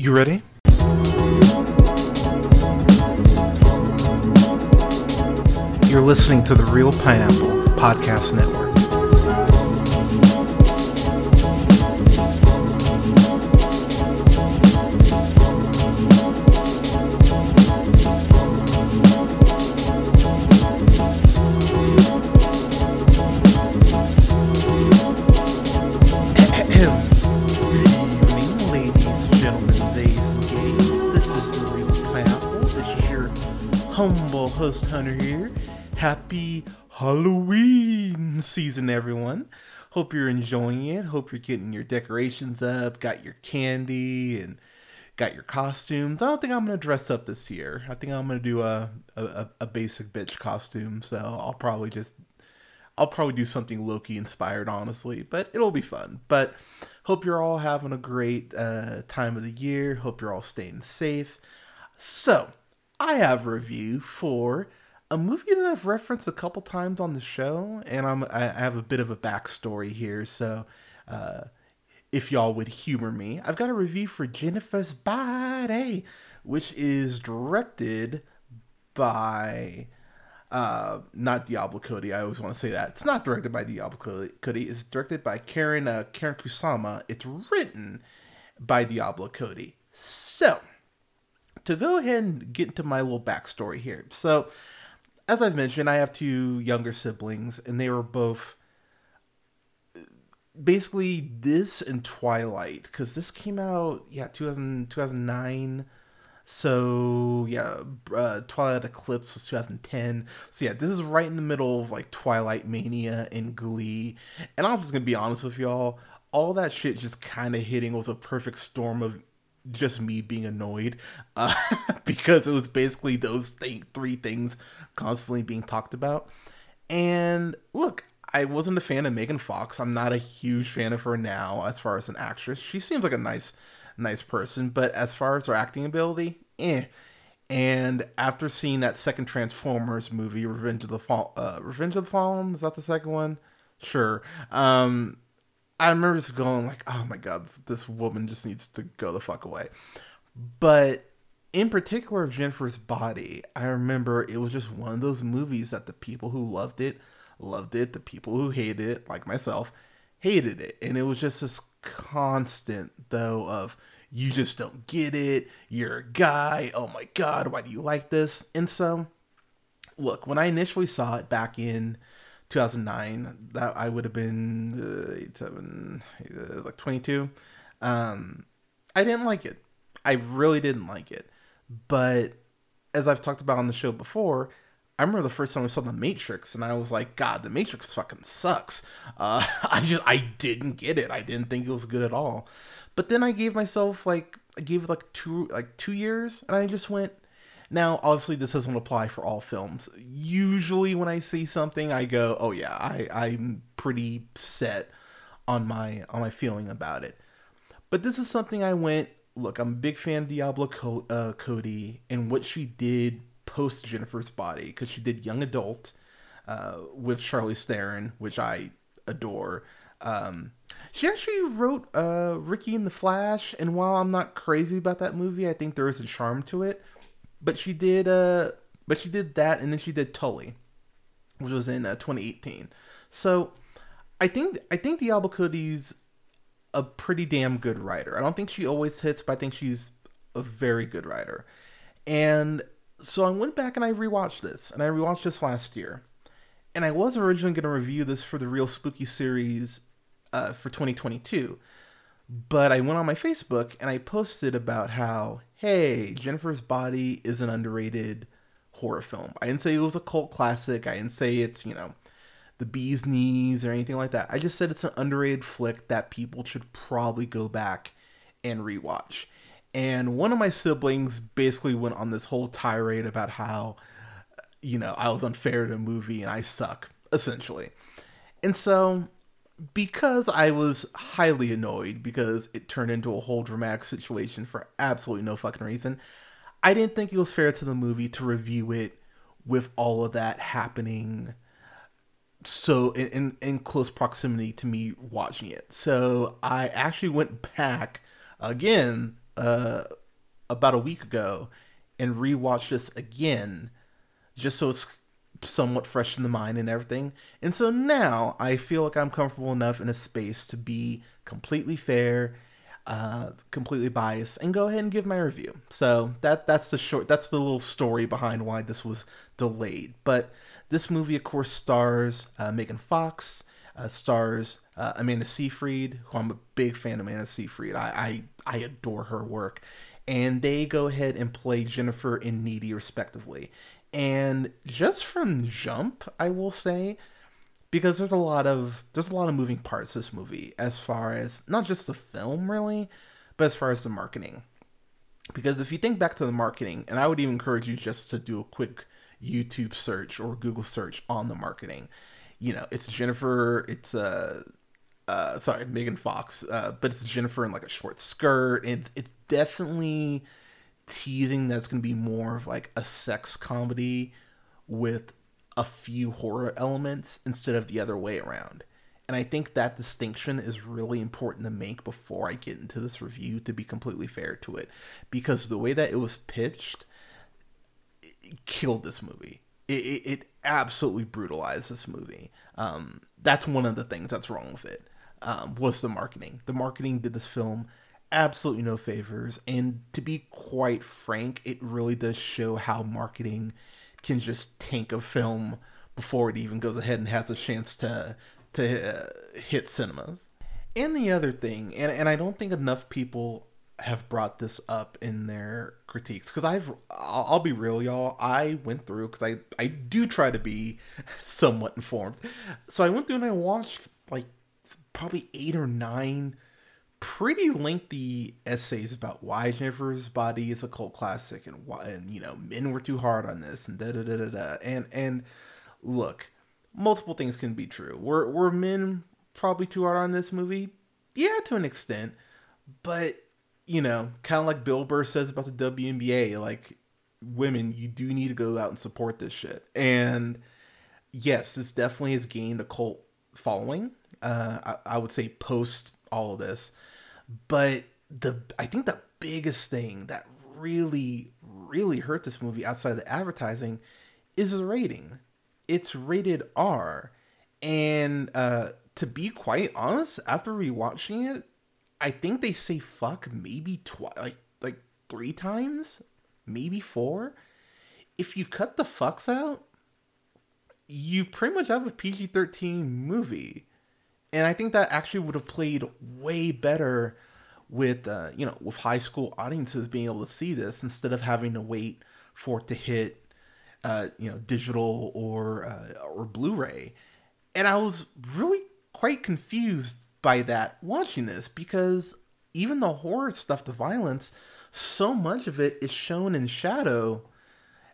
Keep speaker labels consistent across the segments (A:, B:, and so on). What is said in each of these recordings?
A: You ready? You're listening to the Reel Pineapple Podcast Network. Halloween season, everyone. Hope you're enjoying it. Hope you're getting your decorations up, got your candy, and got your costumes. I don't think I'm gonna dress up this year. I think I'm gonna do a a, a basic bitch costume. So I'll probably just I'll probably do something Loki inspired, honestly, but it'll be fun. But hope you're all having a great uh, time of the year. Hope you're all staying safe. So, I have a review for a movie that I've referenced a couple times on the show, and I'm I have a bit of a backstory here. So, uh, if y'all would humor me, I've got a review for Jennifer's Body, which is directed by uh, not Diablo Cody. I always want to say that it's not directed by Diablo Cody. It's directed by Karen uh, Karyn Kusama. It's written by Diablo Cody. So to go ahead and get into my little backstory here. So as I've mentioned, I have two younger siblings, and they were both basically this and Twilight because this came out yeah 2000, 2009 so yeah, uh, Twilight Eclipse was 2010. So yeah, this is right in the middle of like Twilight Mania and Glee. And I'm just gonna be honest with y'all, all that shit just kind of hitting was a perfect storm of just me being annoyed uh, because it was basically those thing, three things constantly being talked about. And look, I wasn't a fan of Megan Fox. I'm not a huge fan of her now as far as an actress. She seems like a nice nice person, but as far as her acting ability, eh. And after seeing that second Transformers movie, Revenge of the Fall, uh, Revenge of the Fallen, is that the second one? Sure. Um, I remember just going like, oh my god, this, this woman just needs to go the fuck away. But in particular of Jennifer's Body, I remember it was just one of those movies that the people who loved it loved it, the people who hated it, like myself, hated it, and it was just this constant though of you just don't get it. You're a guy. Oh my God, why do you like this? And so, look, when I initially saw it back in 2009, that I would have been uh, eight, seven, uh, like 22. Um, I didn't like it. I really didn't like it. But as I've talked about on the show before, I remember the first time I saw The Matrix, and I was like, God, The Matrix fucking sucks. Uh, I just I didn't get it. I didn't think it was good at all. But then I gave myself like I gave it like two like two years, and I just went. Now, obviously, this doesn't apply for all films. Usually, when I see something, I go, "Oh yeah, I I'm pretty set on my on my feeling about it." But this is something I went. Look, I'm a big fan of Diablo Co- uh, Cody and what she did post Jennifer's Body because she did Young Adult uh, with Charlize Theron, which I adore. Um, she actually wrote uh, Ricki and the Flash, and while I'm not crazy about that movie, I think there is a charm to it. But she did, uh, but she did that, and then she did Tully, which was in uh, 2018. So I think I think the Cody's a pretty damn good writer. I don't think she always hits, but I think she's a very good writer. And so I went back and I rewatched this, and I rewatched this last year. And I was originally going to review this for the Reel Spooky series uh, for 2022. But I went on my Facebook and I posted about how, hey, Jennifer's Body is an underrated horror film. I didn't say it was a cult classic. I didn't say it's, you know, the bee's knees or anything like that. I just said it's an underrated flick that people should probably go back and rewatch. And one of my siblings basically went on this whole tirade about how, you know, I was unfair to the movie and I suck, essentially. And so because I was highly annoyed because it turned into a whole dramatic situation for absolutely no fucking reason, I didn't think it was fair to the movie to review it with all of that happening so in, in, in close proximity to me watching it. So I actually went back again uh, about a week ago and rewatched this again just so it's somewhat fresh in the mind and everything. And so now I feel like I'm comfortable enough in a space to be completely fair, uh, completely biased, and go ahead and give my review. So that that's the short that's the little story behind why this was delayed. But this movie, of course, stars uh, Megan Fox, uh, stars uh, Amanda Seyfried, who I'm a big fan of Amanda Seyfried. I, I I adore her work. And they go ahead and play Jennifer and Needy respectively. And just from jump, I will say, because there's a lot of there's a lot of moving parts this movie as far as not just the film really, but as far as the marketing. Because if you think back to the marketing, and I would even encourage you just to do a quick YouTube search or Google search on the marketing. You know, it's Jennifer, it's uh uh, sorry, Megan Fox, uh, but it's Jennifer in like a short skirt. It's it's definitely teasing that's going to be more of like a sex comedy with a few horror elements instead of the other way around. And I think that distinction is really important to make before I get into this review to be completely fair to it. Because the way that it was pitched it killed this movie. It, it, it absolutely brutalized this movie. Um, that's one of the things that's wrong with it um, was the marketing. The marketing did this film absolutely no favors. And to be quite frank, it really does show how marketing can just tank a film before it even goes ahead and has a chance to to uh, hit cinemas. And the other thing, and, and I don't think enough people have brought this up in their critiques because I've I'll, I'll, be real y'all I went through because I I do try to be somewhat informed so I went through and I watched like probably eight or nine pretty lengthy essays about why Jennifer's Body is a cult classic and why and you know men were too hard on this and da da da da da. And and look multiple things can be true. Were were men probably too hard on this movie? Yeah to an extent. But you know kind of like Bill Burr says about the WNBA like women you do need to go out and support this shit. And yes this definitely has gained a cult following. Uh, I, I would say post all of this. But the I think the biggest thing that really really hurt this movie outside the advertising is the rating. It's rated R, and uh, to be quite honest, after rewatching it, I think they say fuck maybe twice, like like three times, maybe four. If you cut the fucks out, you pretty much have a PG thirteen movie and I think that actually would have played way better with uh, you know with high school audiences being able to see this instead of having to wait for it to hit uh, you know digital or uh, or Blu-ray. And I was really quite confused by that watching this because even the horror stuff, the violence, so much of it is shown in shadow,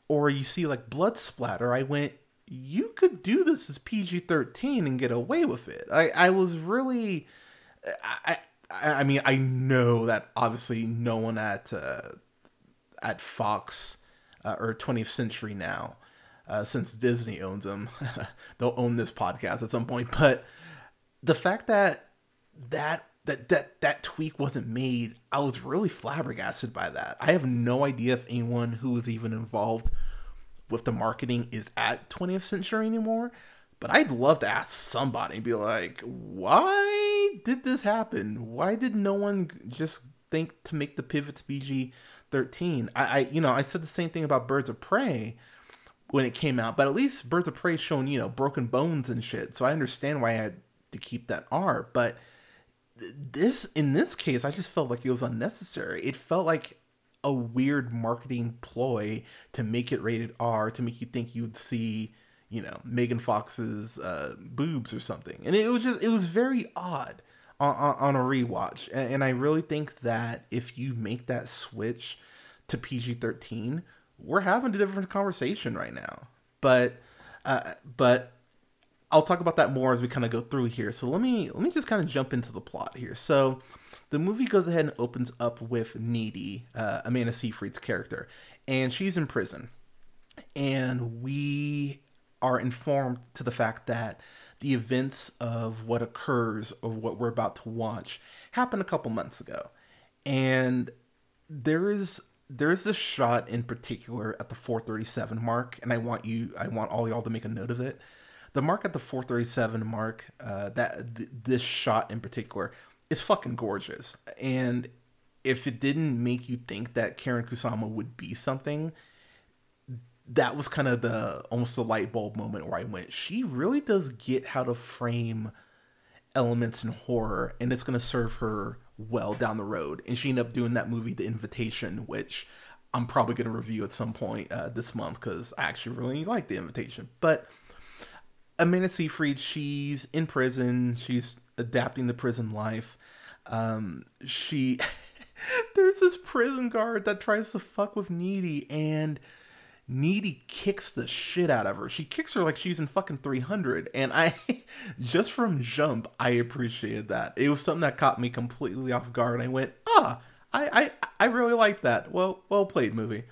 A: or you see like blood splatter. I went, you could do this as PG thirteen and get away with it. I I was really, I I mean I know that obviously no one at uh, at Fox uh, or 20th Century now, uh, since Disney owns them, they'll own this podcast at some point. But the fact that that that that that tweak wasn't made, I was really flabbergasted by that. I have no idea if anyone who was even involved with the marketing is at 20th century anymore. But I'd love to ask somebody and be like, why did this happen? Why did no one just think to make the pivot to PG 13? I, I, you know, I said the same thing about Birds of Prey when it came out, but at least Birds of Prey shown, you know, broken bones and shit. So I understand why I had to keep that R. But this, in this case, I just felt like it was unnecessary. It felt like a weird marketing ploy to make it rated R to make you think you'd see, you know, Megan Fox's uh, boobs or something. And it was just, it was very odd on, on, on a rewatch. And, and I really think that if you make that switch to PG 13, we're having a different conversation right now. But, uh, but I'll talk about that more as we kind of go through here. So let me let me just kind of jump into the plot here. So the movie goes ahead and opens up with Needy, uh, Amanda Seyfried's character, and she's in prison. And we are informed to the fact that the events of what occurs or what we're about to watch happened a couple months ago. And there is there is this shot in particular at the 437 mark, and I want you, I want all y'all to make a note of it. The mark at the 437 mark, uh, that th- this shot in particular is fucking gorgeous, and if it didn't make you think that Karyn Kusama would be something, that was kind of the almost the light bulb moment where I went, she really does get how to frame elements in horror, and it's going to serve her well down the road. And she ended up doing that movie, The Invitation, which I'm probably going to review at some point uh, this month because I actually really like The Invitation. But Amanda Seyfried, she's in prison. She's adapting the prison life. Um, she there's this prison guard that tries to fuck with Needy, and Needy kicks the shit out of her. She kicks her like she's in fucking 300. And I, just from jump, I appreciated that. It was something that caught me completely off guard. I went, ah, I, I, I really like that. Well, well played, movie.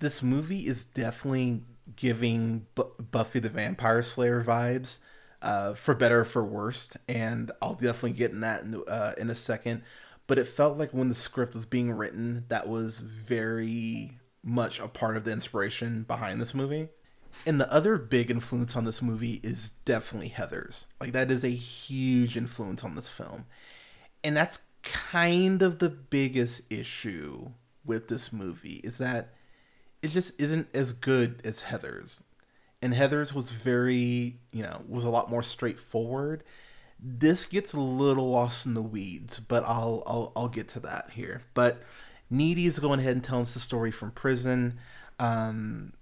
A: This movie is definitely giving B- Buffy the Vampire Slayer vibes, uh, for better or for worse. And I'll definitely get in that in, uh, in a second. But it felt like when the script was being written, that was very much a part of the inspiration behind this movie. And the other big influence on this movie is definitely Heathers. Like that is a huge influence on this film. And that's kind of the biggest issue with this movie is that it just isn't as good as Heathers. And Heathers was very, you know, was a lot more straightforward. This gets a little lost in the weeds, but I'll I'll I'll get to that here. But Needy is going ahead and telling us the story from prison. Um,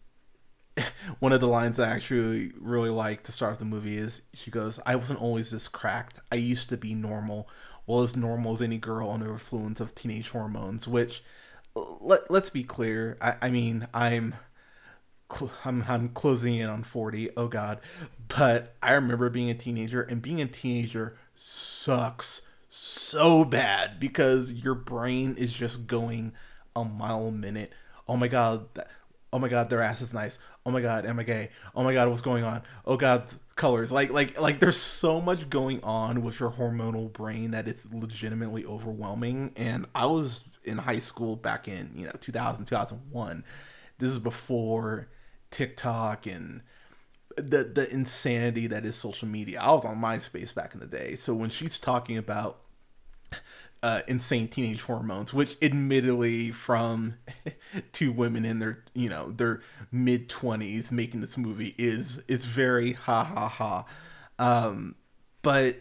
A: one of the lines I actually really like to start off the movie is she goes, I wasn't always this cracked. I used to be normal. Well, as normal as any girl under the influence of teenage hormones, which, let, let's be clear, I, I mean, I'm, I'm, I'm closing in on 40, oh God. But I remember being a teenager, and being a teenager sucks so bad because your brain is just going a mile a minute. Oh my god, oh my god, their ass is nice. Oh my god, am I gay? Oh my god, what's going on? Oh god, colors. Like like like there's so much going on with your hormonal brain that it's legitimately overwhelming. And I was in high school back in, you know, 2000, 2001. This is before TikTok and the the insanity that is social media. I was on MySpace back in the day. So when she's talking about uh, insane teenage hormones, which admittedly from two women in their you know their mid twenties making this movie is is very ha ha ha, um, but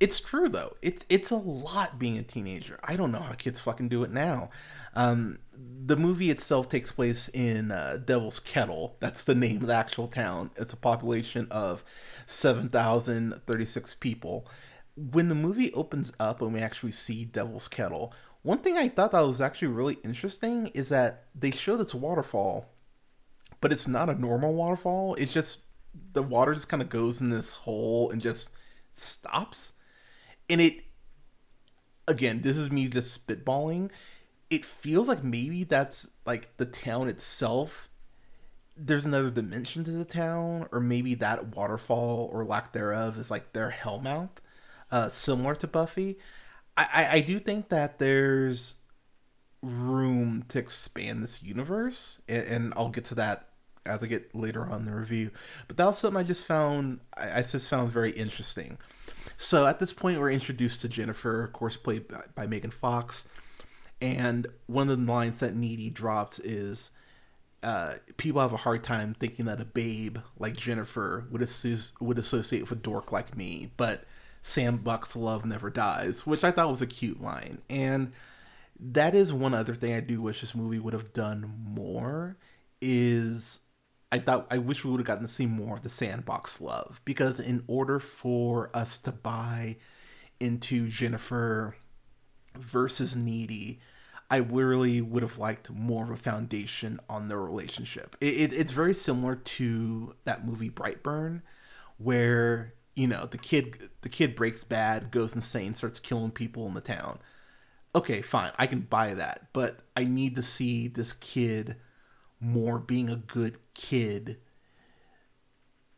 A: it's true though. It's it's a lot being a teenager. I don't know how kids fucking do it now. Um, the movie itself takes place in uh, Devil's Kettle. That's the name of the actual town. It's a population of seven thousand thirty six people when the movie opens up and we actually see Devil's Kettle, one thing I thought that was actually really interesting is that they show this waterfall, but it's not a normal waterfall. It's just the water just kind of goes in this hole and just stops. And it, again, this is me just spitballing. It feels like maybe that's like the town itself. There's another dimension to the town, or maybe that waterfall or lack thereof is like their hellmouth uh, similar to Buffy. I, I, I do think that there's room to expand this universe, and, and, I'll get to that as I get later on the review. But that was something I just found I, I just found very interesting. So at this point, we're introduced to Jennifer, of course, played by, by Megan Fox, and one of the lines that Needy drops is. Uh, people have a hard time thinking that a babe like Jennifer would, would associate with a dork like me, but sandbox love never dies, which I thought was a cute line. And that is one other thing I do wish this movie would have done more is I thought I wish we would have gotten to see more of the sandbox love because in order for us to buy into Jennifer versus Needy, I really would have liked more of a foundation on their relationship. It, it, it's very similar to that movie Brightburn, where you know the kid the kid breaks bad goes insane starts killing people in the town okay fine i can buy that but i need to see this kid more being a good kid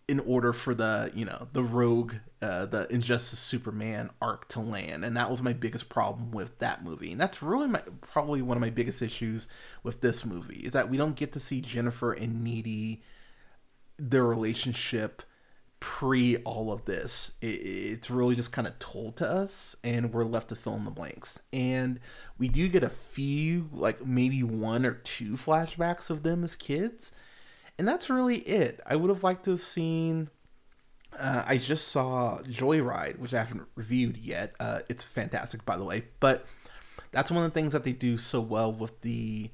A: in order for the you know the rogue uh, the injustice superman arc to land. And that was my biggest problem with that movie. And that's really my probably one of my biggest issues with this movie is that we don't get to see jennifer and needy their relationship pre all of this it, it's really just kind of told to us and we're left to fill in the blanks and we do get a few like maybe one or two flashbacks of them as kids and that's really it. I would have liked to have seen. Uh, I just saw Joyride, which I haven't reviewed yet. Uh, it's fantastic, by the way. But that's one of the things that they do so well with the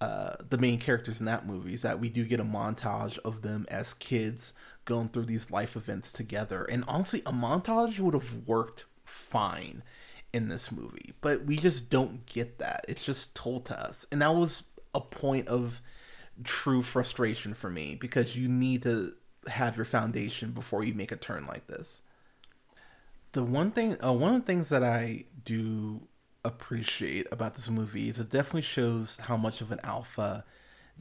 A: uh, the main characters in that movie is that we do get a montage of them as kids going through these life events together. And honestly, a montage would have worked fine in this movie, but we just don't get that. It's just told to us, and that was a point of true frustration for me because you need to have your foundation before you make a turn like this. The one thing, uh, one of the things that I do appreciate about this movie is it definitely shows how much of an alpha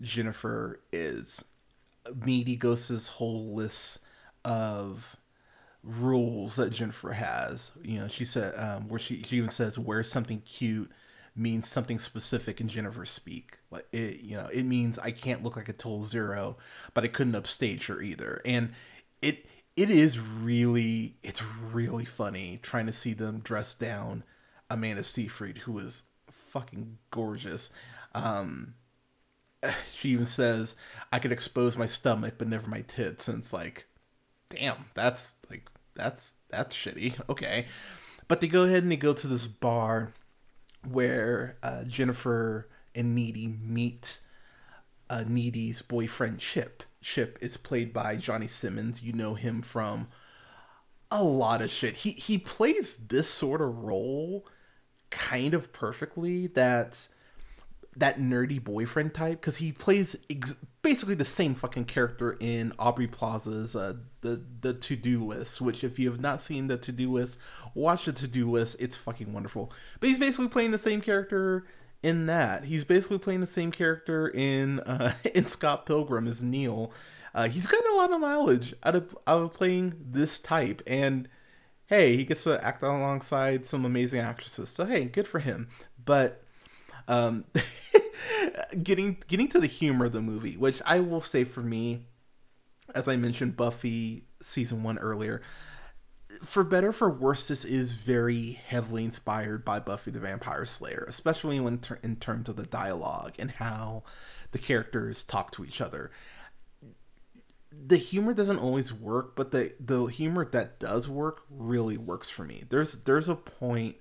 A: Jennifer is. Goes this whole list of rules that Jennifer has. You know, she said um, where she she even says wear something cute means something specific in Jennifer speak. Like it, you know, it means I can't look like a total zero, but I couldn't upstage her either. And it it is really it's really funny trying to see them dress down Amanda Seyfried, who is fucking gorgeous. Um, she even says I could expose my stomach, but never my tits. And it's like, damn, that's like that's that's shitty. Okay, but they go ahead and they go to this bar where uh, Jennifer and Needy meet uh, Needy's boyfriend Chip. Chip is played by Johnny Simmons. You know him from a lot of shit. He he plays this sort of role kind of perfectly. That that nerdy boyfriend type because he plays ex- basically the same fucking character in Aubrey Plaza's uh, the the to do list. Which, if you have not seen the to do list, watch the to do list. It's fucking wonderful. But he's basically playing the same character in that. He's basically playing the same character in uh, in Scott Pilgrim as Neil. Uh, he's gotten a lot of mileage out of out of playing this type, and hey, he gets to act alongside some amazing actresses. So hey, good for him. But um, getting getting to the humor of the movie, which I will say for me, as I mentioned Buffy season one earlier, for better for worse, this is very heavily inspired by Buffy the Vampire Slayer, especially when ter- in terms of the dialogue and how the characters talk to each other. The humor doesn't always work, but the the humor that does work really works for me. There's there's a point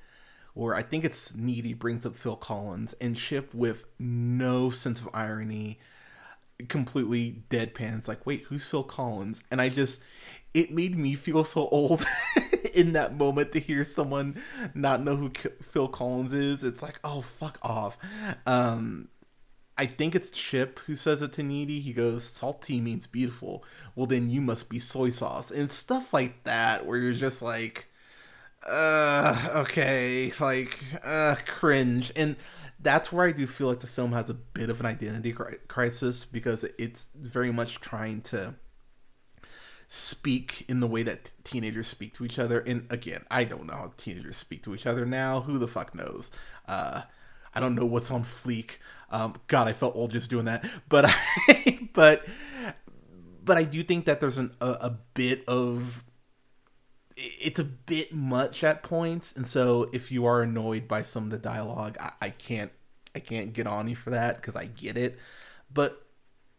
A: where I think it's Needy brings up Phil Collins and Chip with no sense of irony, completely deadpan. It's like, wait, who's Phil Collins? And I just, it made me feel so old in that moment to hear someone not know who Phil Collins is. It's like, oh, fuck off. Um, I think it's Chip who says it to Needy. He goes, salty means beautiful. Well, then you must be soy sauce. And stuff like that, where you're just like, uh, okay, like, uh, cringe. And that's where I do feel like the film has a bit of an identity crisis because it's very much trying to speak in the way that t- teenagers speak to each other. And again, I don't know how teenagers speak to each other now. Who the fuck knows? Uh, I don't know what's on fleek. Um, God, I felt old just doing that. But I, but, but I do think that there's an, a, a bit of it's a bit much at points and so if you are annoyed by some of the dialogue i, I can't i can't get on you for that because i get it. But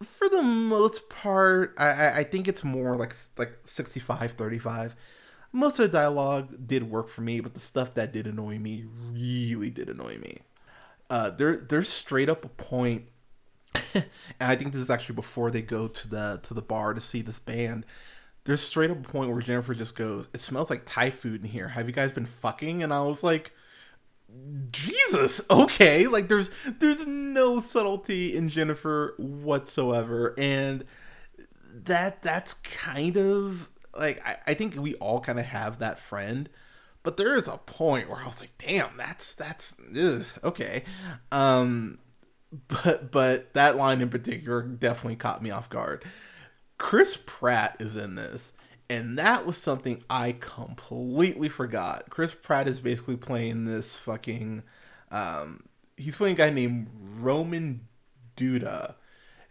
A: for the most part i i think it's more like like 65 35 most of the dialogue did work for me but the stuff that did annoy me really did annoy me. Uh there there's straight up a point and i think this is actually before they go to the to the bar to see this band there's straight up a point where Jennifer just goes, "It smells like Thai food in here. Have you guys been fucking?" And I was like, Jesus, okay. Like there's there's no subtlety in Jennifer whatsoever, and that that's kind of like I, I think we all kind of have that friend, but there is a point where I was like, damn, that's that's ugh, okay. Um, but but that line in particular definitely caught me off guard Chris Pratt is in this, and that was something I completely forgot. Chris Pratt is basically playing this fucking. Um, he's playing a guy named Roman Duda.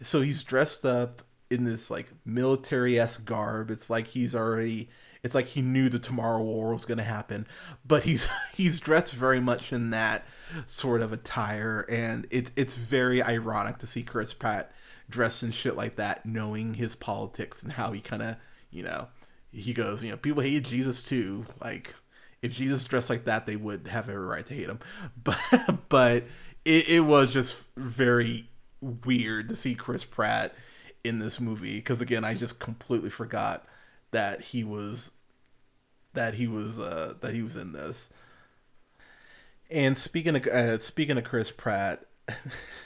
A: So he's dressed up in this like military esque garb. It's like he's already. It's like he knew the tomorrow war was going to happen, but he's he's dressed very much in that sort of attire, and it, it's very ironic to see Chris Pratt dressed in shit like that, knowing his politics and how he kind of, you know, he goes, you know, people hate Jesus too. Like, if Jesus dressed like that, they would have every right to hate him. But, but it, it was just very weird to see Chris Pratt in this movie because again, I just completely forgot that he was that he was uh that he was in this. And speaking of uh, speaking of Chris Pratt,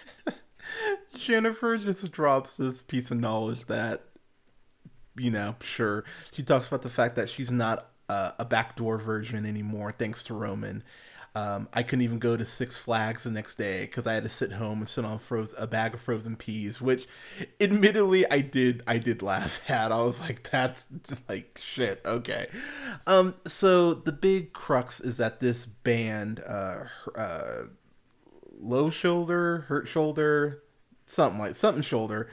A: Jennifer just drops this piece of knowledge that, you know, sure. She talks about the fact that she's not uh, a backdoor version anymore, thanks to Roman. Um, I couldn't even go to Six Flags the next day because I had to sit home and sit on froze- a bag of frozen peas, which, admittedly, I did. I did laugh at. I was like, "That's like shit." Okay, um, so the big crux is that this band, uh, uh, Low Shoulder, Hurt Shoulder, something like something shoulder.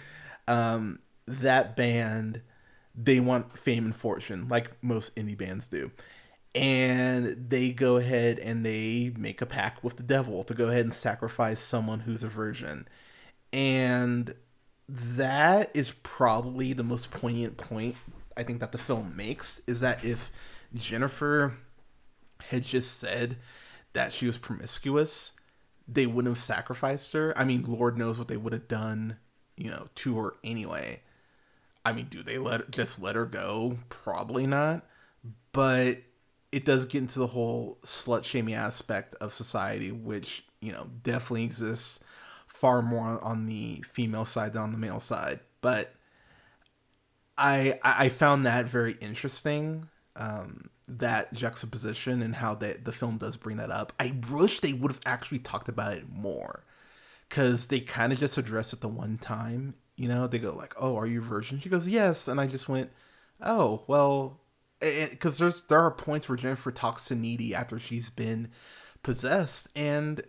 A: Um, that band, they want fame and fortune, like most indie bands do. And they go ahead and they make a pact with the devil to go ahead and sacrifice someone who's a virgin. And that is probably the most poignant point I think that the film makes is that if Jennifer had just said that she was promiscuous, they wouldn't have sacrificed her. I mean, Lord knows what they would have done, you know, to her anyway. I mean, do they let just let her go? Probably not. But it does get into the whole slut shaming aspect of society, which you know definitely exists far more on the female side than on the male side. But I I found that very interesting. Um, that juxtaposition and how that the film does bring that up. I wish they would have actually talked about it more because they kind of just address it the one time. You know, they go like, "Oh, are you virgin?" She goes, "Yes," and I just went, "Oh, well," because there's there are points where Jennifer talks to Needy after she's been possessed, and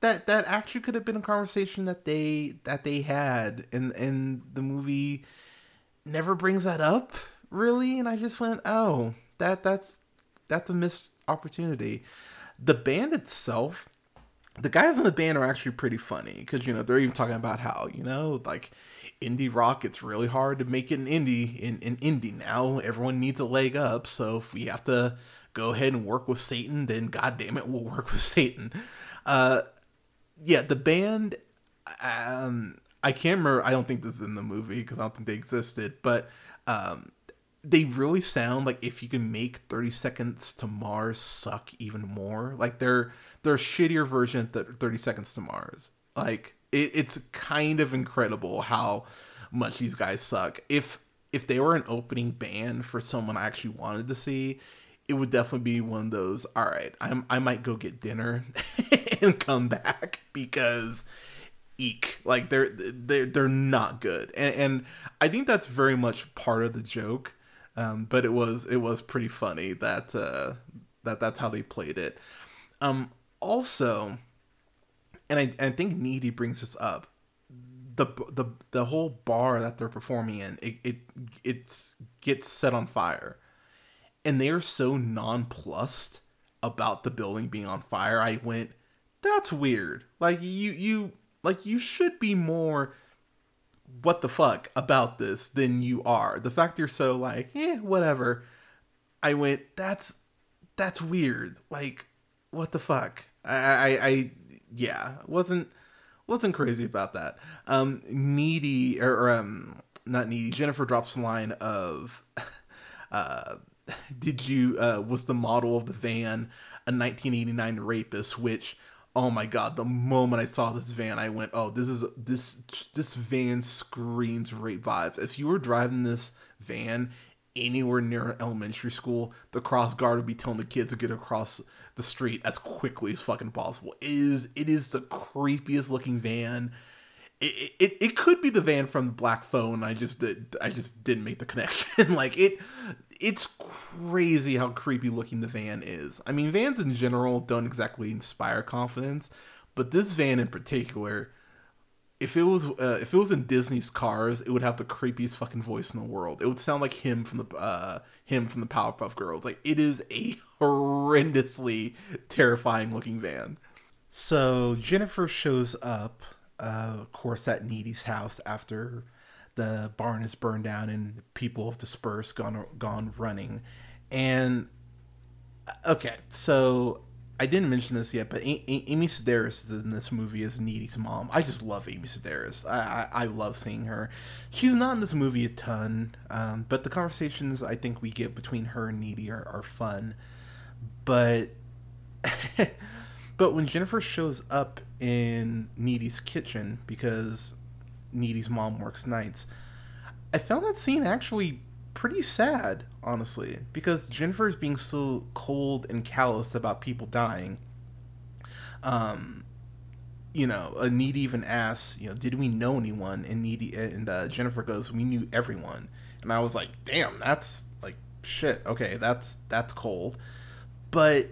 A: that that actually could have been a conversation that they that they had, and and the movie never brings that up really, and I just went, "Oh." That that's that's a missed opportunity. The band itself, the guys in the band are actually pretty funny because you know they're even talking about how you know like indie rock it's really hard to make it in indie in, in indie now everyone needs a leg up so if we have to go ahead and work with satan then god damn it we'll work with satan uh yeah the band um i can't remember i don't think this is in the movie because i don't think they existed but um they really sound like if you can make 30 seconds to mars suck even more. Like they're they're a shittier version of 30 seconds to mars. Like it, it's kind of incredible how much these guys suck. If if they were an opening band for someone i actually wanted to see it would definitely be one of those all right I'm, i might go get dinner and come back because eek. Like they're they're, they're not good. And, and i think that's very much part of the joke um, but it was it was pretty funny that uh, that that's how they played it. Um, also, and I, I think Needy brings this up. The, the the whole bar that they're performing in it, it it's gets set on fire and they are so nonplussed about the building being on fire i went that's weird like you you like you should be more what the fuck about this than you are. The fact you're so like, eh, whatever. I went, that's that's weird. Like, what the fuck? I I, I yeah, wasn't wasn't crazy about that. Um, needy or, or um, not needy. Jennifer drops the line of, uh, did you uh was the model of the van a 1989 rapist, which oh my god the moment i saw this van i went oh this is this this van screams rape vibes. If you were driving this van anywhere near an elementary school the cross guard would be telling the kids to get across the street as quickly as fucking possible. It is it is the creepiest looking van it, it, it could be the van from the Black Phone. I just did I just didn't make the connection. like it it's crazy how creepy looking the van is. I mean, vans in general don't exactly inspire confidence, but this van in particular, if it was uh, if it was in Disney's Cars, it would have the creepiest fucking voice in the world. It would sound like him from the uh, him from the Powerpuff Girls. Like it is a horrendously terrifying looking van. So Jennifer shows up, uh, course, at Needy's house after the barn is burned down and people have dispersed, gone gone running, and okay, so I didn't mention this yet, but a- a- Amy Sedaris is in this movie as Needy's mom. I just love Amy Sedaris. I, I, I love seeing her. She's not in this movie a ton, um, but the conversations I think we get between her and Needy are, are fun. But but when Jennifer shows up in Needy's kitchen because Needy's mom works nights, I found that scene actually pretty sad, honestly, because Jennifer is being so cold and callous about people dying. Um, you know, a Needy even asks, you know, did we know anyone? And Needy and uh, Jennifer goes, we knew everyone. And I was like, damn, that's like shit. Okay, that's that's cold. But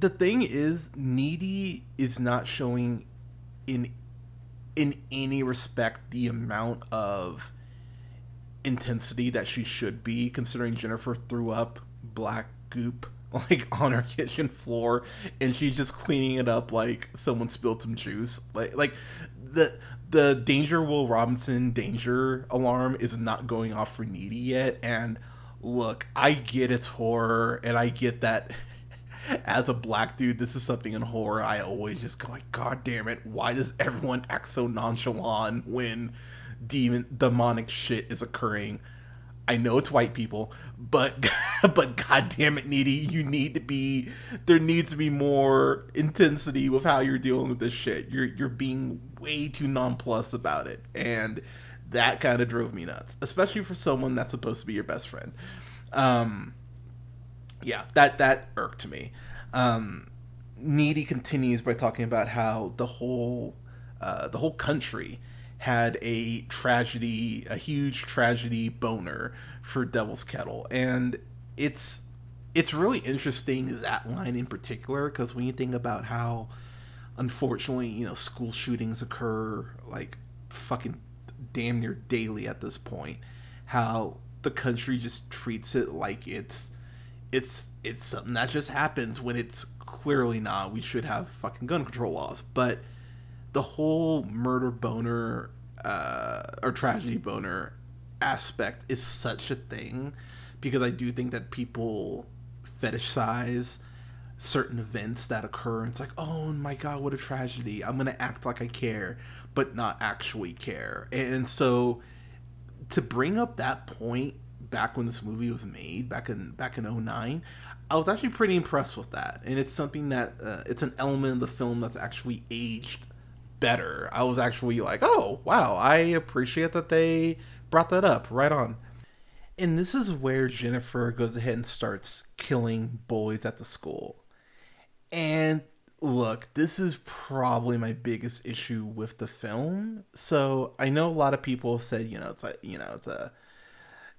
A: the thing is, Needy is not showing in in any respect the amount of intensity that she should be considering Jennifer threw up black goop like on her kitchen floor and she's just cleaning it up like someone spilled some juice. Like like the the danger will robinson danger alarm is not going off for needy yet and look i get it's horror and i get that as a black dude, this is something in horror I always just go like, God damn it, why does everyone act so nonchalant when demon demonic shit is occurring? I know it's white people, but but god damn it, Needy, you need to be there needs to be more intensity with how you're dealing with this shit. You're you're being way too nonplussed about it. And that kind of drove me nuts, especially for someone that's supposed to be your best friend. Um, yeah, that that irked me. Um, Needy continues by talking about how the whole uh, the whole country had a tragedy, a huge tragedy boner for Devil's Kettle, and it's it's really interesting that line in particular because when you think about how unfortunately you know school shootings occur like fucking damn near daily at this point how the country just treats it like it's it's it's something that just happens when it's clearly not. We should have fucking gun control laws, but the whole murder boner uh, or tragedy boner aspect is such a thing because I do think that people fetishize certain events that occur. And it's like, oh my god, what a tragedy! I'm gonna act like I care, but not actually care. And so to bring up that point back when this movie was made back in back in 09 i was actually pretty impressed with that. And it's something that uh, it's an element of the film that's actually aged better. I was actually like oh wow i appreciate that they brought that up. Right on. And this is where jennifer goes ahead and starts killing boys at the school. And look this is probably my biggest issue with the film. So i know a lot of people said you know it's like you know it's a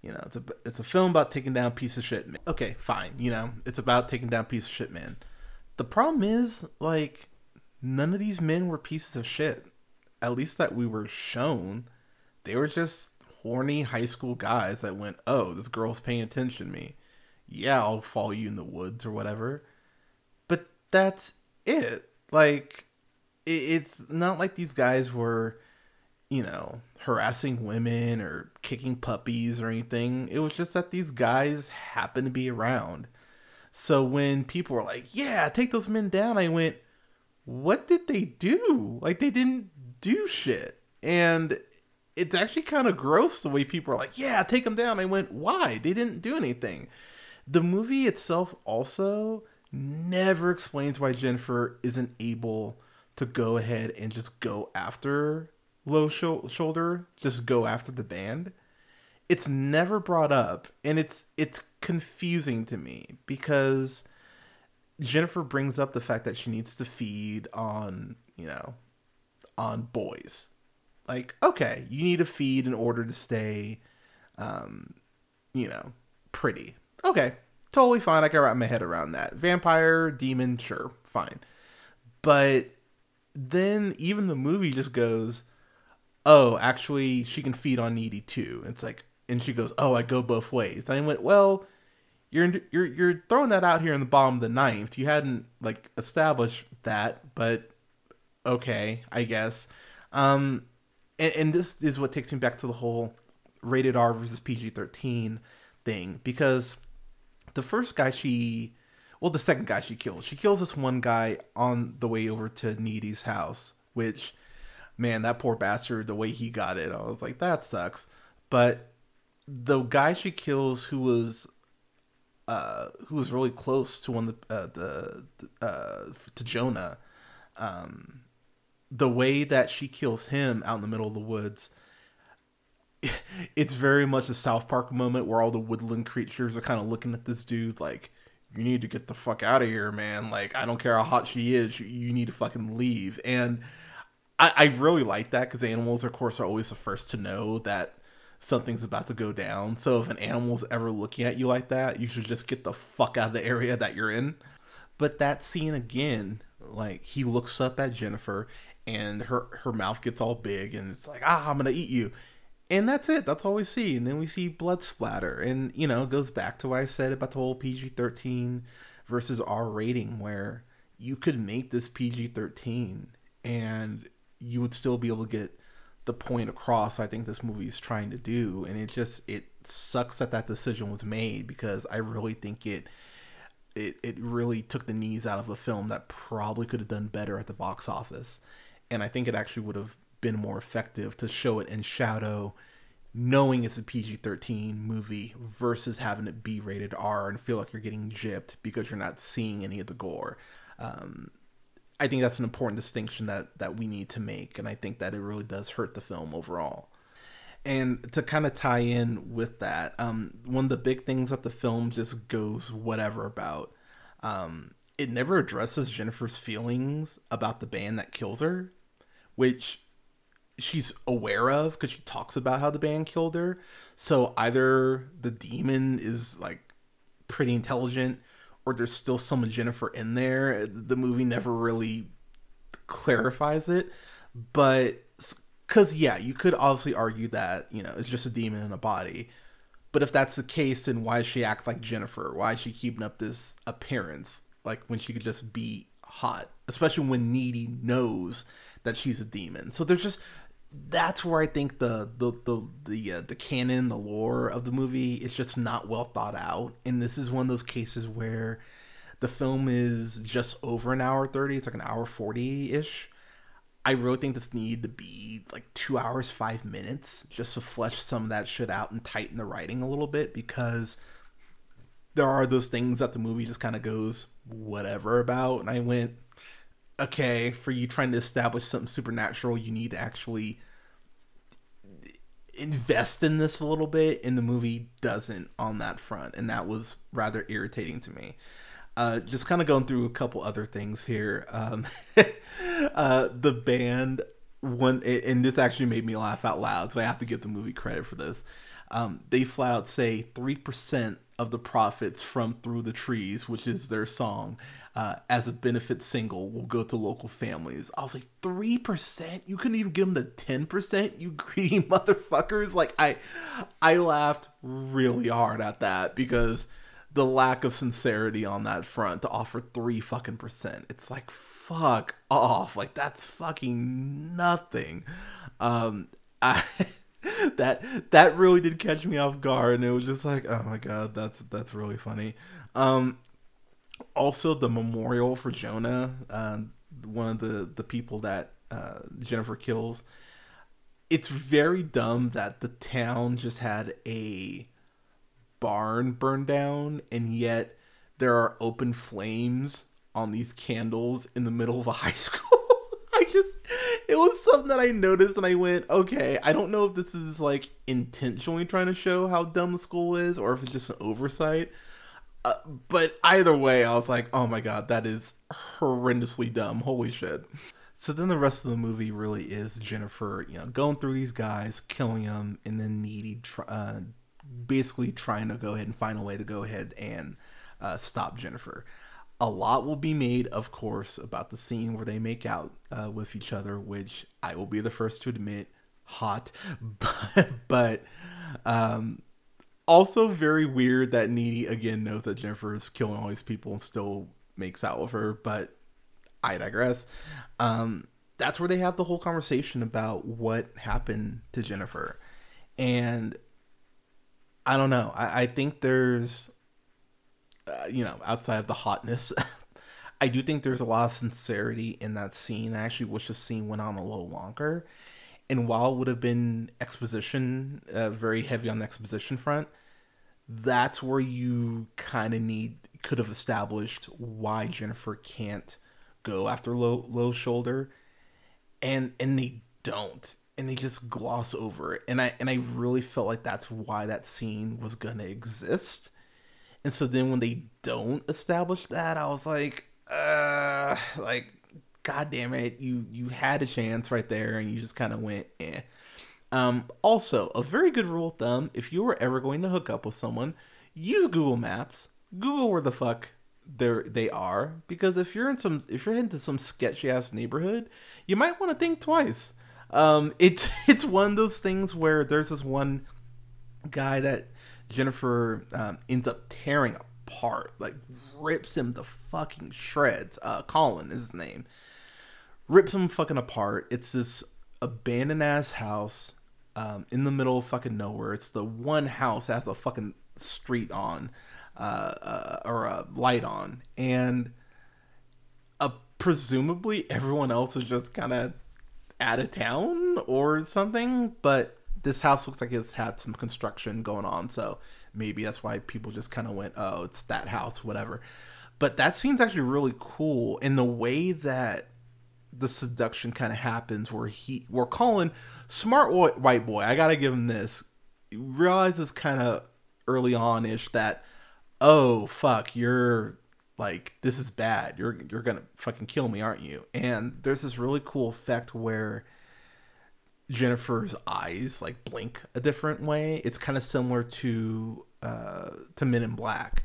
A: you know, it's a it's a film about taking down piece of shit. Men. Okay, fine. You know, it's about taking down piece of shit men. The problem is like none of these men were pieces of shit. At least that we were shown. They were just horny high school guys that went, "Oh, this girl's paying attention to me. Yeah, I'll follow you in the woods or whatever." But that's it. Like it's not like these guys were, you know, harassing women or kicking puppies or anything. It was just that these guys happened to be around. So when people were like, "Yeah, take those men down," I went, "What did they do? Like they didn't do shit." And it's actually kind of gross the way people are like, "Yeah, take them down." I went, "Why? They didn't do anything." The movie itself also never explains why Jennifer isn't able to go ahead and just go after low sh- shoulder just go after the band it's never brought up and it's it's confusing to me because Jennifer brings up the fact that she needs to feed on, you know, on boys. Like, okay, you need to feed in order to stay, um, you know, pretty. Okay, totally fine. I can wrap my head around that. Vampire, demon, sure, fine. But then even the movie just goes, oh, actually, she can feed on needy too. It's like, and she goes, oh, I go both ways. I went, well, you're you're you're throwing that out here in the bottom of the ninth. You hadn't like established that, but okay, I guess. Um, and, and this is what takes me back to the whole rated R versus PG thirteen thing because the first guy she, well, the second guy she kills, she kills this one guy on the way over to Needy's house, which, man, that poor bastard, the way he got it, I was like, that sucks. But the guy she kills who was uh, who was really close to one of the, uh, the uh, to Jonah, um, the way that she kills him out in the middle of the woods, it's very much a South Park moment where all the woodland creatures are kind of looking at this dude like, you need to get the fuck out of here, man. Like, I don't care how hot she is, you, you need to fucking leave. And I, I really like that because animals, of course, are always the first to know that something's about to go down. So if an animal's ever looking at you like that, you should just get the fuck out of the area that you're in. But that scene again, like he looks up at Jennifer and her her mouth gets all big and it's like, "Ah, I'm going to eat you." And that's it. That's all we see. And then we see blood splatter. And, you know, goes back to what I said about the whole PG 13 versus R rating, where you could make this PG 13 and you would still be able to get the point across I think this movie is trying to do. And it just it sucks that that decision was made because I really think it it it really took the knees out of a film that probably could have done better at the box office. And I think it actually would have been more effective to show it in shadow knowing it's a PG-13 movie versus having it be rated R and feel like you're getting gypped because you're not seeing any of the gore. Um, I think that's an important distinction that that we need to make, and I think that it really does hurt the film overall. And to kind of tie in with that, um, one of the big things that the film just goes whatever about, um, it never addresses Jennifer's feelings about the band that kills her, which she's aware of because she talks about how the band killed her. So either the demon is like pretty intelligent or there's still some Jennifer in there. The movie never really clarifies it, but because yeah, you could obviously argue that you know it's just a demon in a body. But if that's the case, then why does she act like Jennifer? Why is she keeping up this appearance like when she could just be hot? Especially when Needy knows that she's a demon. So there's just that's where I think the the the the uh, the canon, the lore of the movie is just not well thought out, and this is one of those cases where the film is just over an hour thirty. It's like an hour forty ish. I really think this needed to be like two hours five minutes just to flesh some of that shit out and tighten the writing a little bit because there are those things that the movie just kind of goes whatever about, and I went okay, for you trying to establish something supernatural, you need to actually invest in this a little bit, and the movie doesn't on that front, and that was rather irritating to me. Uh, just kind of going through a couple other things here. Um, uh, the band one, and this actually made me laugh out loud, so I have to give the movie credit for this. Um, they flat out say three percent of the profits from Through the Trees, which is their song, uh, as a benefit single will go to local families. I was like, three percent? You couldn't even give them the ten percent? You greedy motherfuckers! Like I, I laughed really hard at that because the lack of sincerity on that front to offer three fucking percent. It's like fuck off. Like that's fucking nothing. Um, I. that that really did catch me off guard and it was just like oh my god that's that's really funny um also the memorial for Jonah, uh, one of the the people that uh, Jennifer kills. It's very dumb that the town just had a barn burned down, and yet there are open flames on these candles in the middle of a high school. I just, it was something that I noticed, and I went, okay, I don't know if this is like intentionally trying to show how dumb the school is, or if it's just an oversight uh, but either way, I was like, oh my god, that is horrendously dumb. Holy shit. So then the rest of the movie really is Jennifer, you know, going through these guys, killing them, and then Needy, uh, basically trying to go ahead and find a way to go ahead and uh, stop Jennifer. A lot will be made, of course, about the scene where they make out uh, with each other, which I will be the first to admit, hot, but, but um, also very weird that Needy again knows that Jennifer is killing all these people and still makes out with her. But I digress. Um, that's where they have the whole conversation about what happened to Jennifer, and I don't know. I, I think there's, uh, you know, outside of the hotness, I do think there's a lot of sincerity in that scene. I actually wish the scene went on a little longer. And while it would have been exposition, uh, very heavy on the exposition front, that's where you kind of need could have established why Jennifer can't go after low low shoulder, and and they don't and they just gloss over it. And I and I really felt like that's why that scene was gonna exist. And so then when they don't establish that, I was like, uh like, god damn it, you you had a chance right there and you just kind of went, eh. Um, also, a very good rule of thumb, if you were ever going to hook up with someone, use Google Maps. Google where the fuck they they are because if you're in some if you're into some sketchy ass neighborhood, you might want to think twice um, it's it's one of those things where there's this one guy that Jennifer um, ends up tearing apart, like rips him to fucking shreds. Uh, Colin is his name. Rips him fucking apart. It's this abandoned ass house um, in the middle of fucking nowhere. It's the one house that has a fucking street on uh, uh, or a light on, and uh, presumably everyone else is just kind of out of town or something, but this house looks like it's had some construction going on, so maybe that's why people just kind of went, "Oh, it's that house, whatever." But that scene's actually really cool in the way that the seduction kind of happens, where he, where Colin, smart white boy, I gotta give him this, realizes kind of early on ish that, oh fuck, you're like this is bad. You're you're gonna fucking kill me aren't you? And there's this really cool effect where jennifer's eyes like blink a different way. It's kind of similar to uh to men in black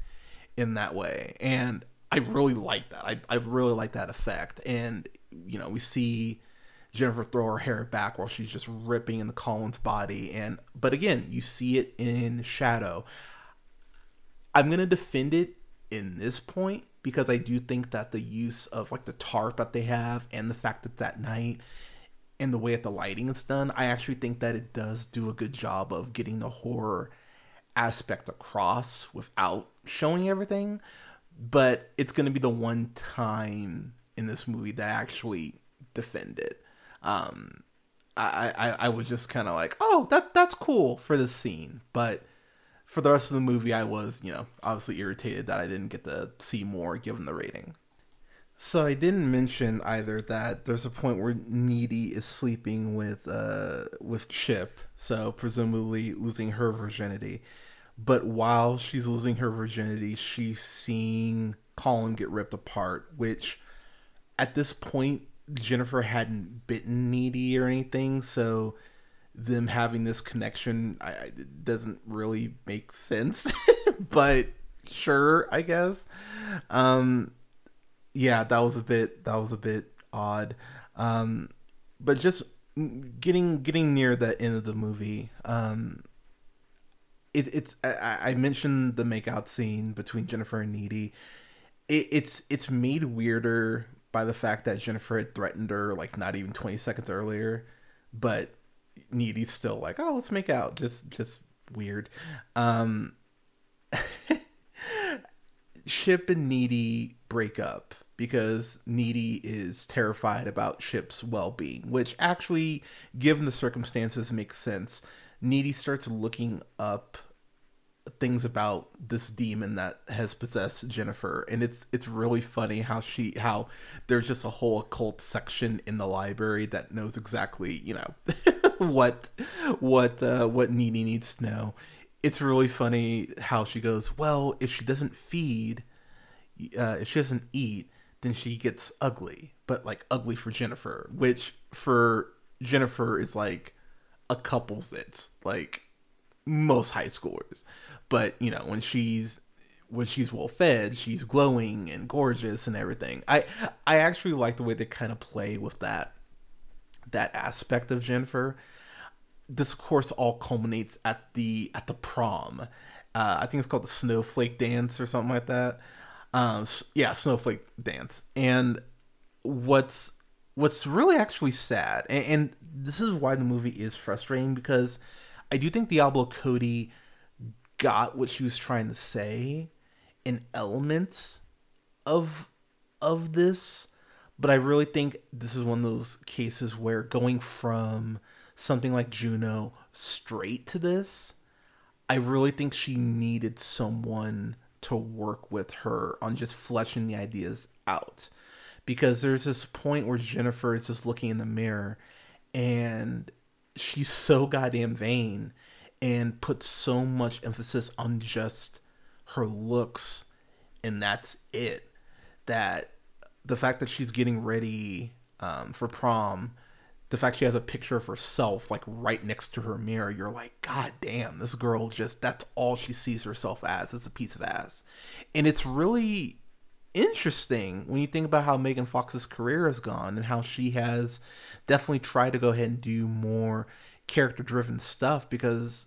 A: in that way. And i really like that. I, I really like that effect. And you know we see jennifer throw her hair back while she's just ripping in the Colin's body and but again you see it in shadow i'm gonna defend it in this point because I do think that the use of like the tarp that they have and the fact that it's at night and the way that the lighting is done, I actually think that it does do a good job of getting the horror aspect across without showing everything. But it's to be the one time in this movie that I actually defend it. Um, I, I, I was just kind of like, oh, that that's cool for this scene, but for the rest of the movie, I was, you know, obviously irritated that I didn't get to see more given the rating. So I didn't mention either that there's a point where Needy is sleeping with uh with Chip, so presumably losing her virginity. But while she's losing her virginity, she's seeing Colin get ripped apart, which at this point Jennifer hadn't bitten Needy or anything, so them having this connection I, doesn't really make sense, but sure, I guess. Um, yeah, that was a bit that was a bit odd. Um, but just getting getting near the end of the movie, um, it, it's I, I mentioned the makeout scene between Jennifer and Needy. It, it's it's made weirder by the fact that Jennifer had threatened her like not even twenty seconds earlier, but Needy's still like, oh, let's make out. Just just weird. Um Chip and Needy break up because Needy is terrified about Chip's well being, which actually, given the circumstances, makes sense. Needy starts looking up things about this demon that has possessed Jennifer and it's it's really funny how she how there's just a whole occult section in the library that knows exactly, you know, what what uh what Needy needs to know. It's really funny how she goes, "Well, if she doesn't feed uh if she doesn't eat, then she gets ugly, but like ugly for Jennifer, which for Jennifer is like a couple's it's like most high schoolers. But you know, when she's when she's well fed, she's glowing and gorgeous and everything. I I actually like the way they kind of play with that that aspect of Jennifer. This of course all culminates at the at the prom. Uh, I think it's called the snowflake dance or something like that. Um, yeah, snowflake dance. And what's what's really actually sad, and, and this is why the movie is frustrating because I do think Diablo Cody got what she was trying to say in elements of of this, but I really think this is one of those cases where going from something like Juno straight to this, I really think she needed someone to work with her on just fleshing the ideas out. Because there's this point where Jennifer is just looking in the mirror and she's so goddamn vain and put so much emphasis on just her looks and that's it. That the fact that she's getting ready um, for prom the fact she has a picture of herself like right next to her mirror you're like god damn this girl just that's all she sees herself as is a piece of ass. And it's really interesting when you think about how megan fox's career has gone and how she has definitely tried to go ahead and do more character driven stuff because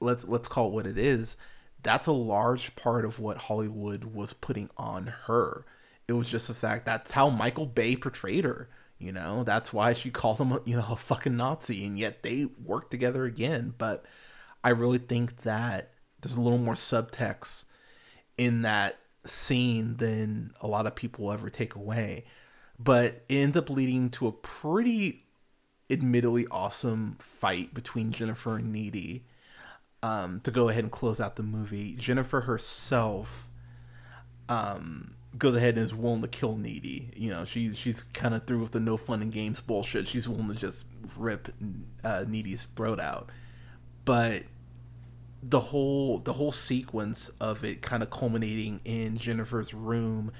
A: let's let's call it what it is that's a large part of what hollywood was putting on her. It was just the fact that's how michael bay portrayed her you know? That's why she called him you know a fucking nazi and yet they worked together again. But i really think that there's a little more subtext in that scene than a lot of people ever take away. But it ends up leading to a pretty admittedly awesome fight between Jennifer and Needy um, to go ahead and close out the movie. Jennifer herself um, goes ahead and is willing to kill Needy. You know, she she's kind of through with the no fun and games bullshit. She's willing to just rip uh, Needy's throat out. But the whole the whole sequence of it kind of culminating in Jennifer's room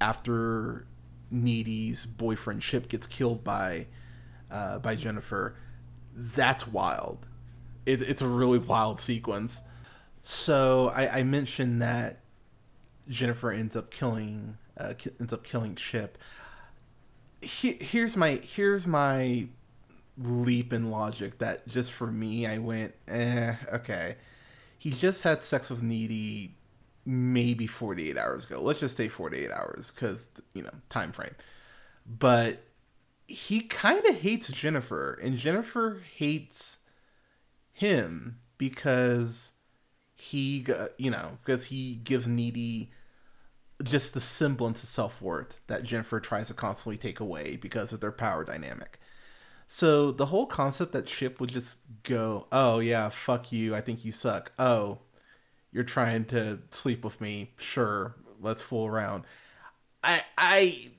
A: after Needy's boyfriend Chip gets killed by uh, by Jennifer. That's wild. It, it's a really wild sequence. So I, I mentioned that Jennifer ends up killing uh, ends up killing Chip. He, here's my here's my leap in logic that just for me I went eh okay. He just had sex with Needy maybe 48 hours ago. Let's just say 48 hours cuz you know, time frame. But he kind of hates Jennifer, and Jennifer hates him because he, you know, because he gives Needy just the semblance of self worth that Jennifer tries to constantly take away because of their power dynamic. So the whole concept that Chip would just go, "Oh yeah, fuck you. I think you suck. Oh, you're trying to sleep with me. Sure, let's fool around." I I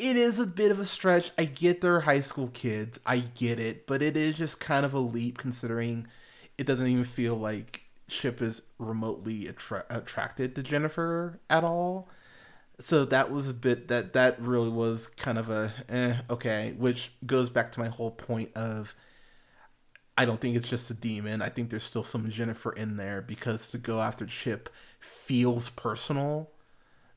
A: it is a bit of a stretch. I get they're high school kids. I get it, but it is just kind of a leap considering it doesn't even feel like Chip is remotely attra- attracted to Jennifer at all. So that was a bit that that really was kind of a eh, okay, which goes back to my whole point of I don't think it's just a demon. I think there's still some Jennifer in there because to go after Chip feels personal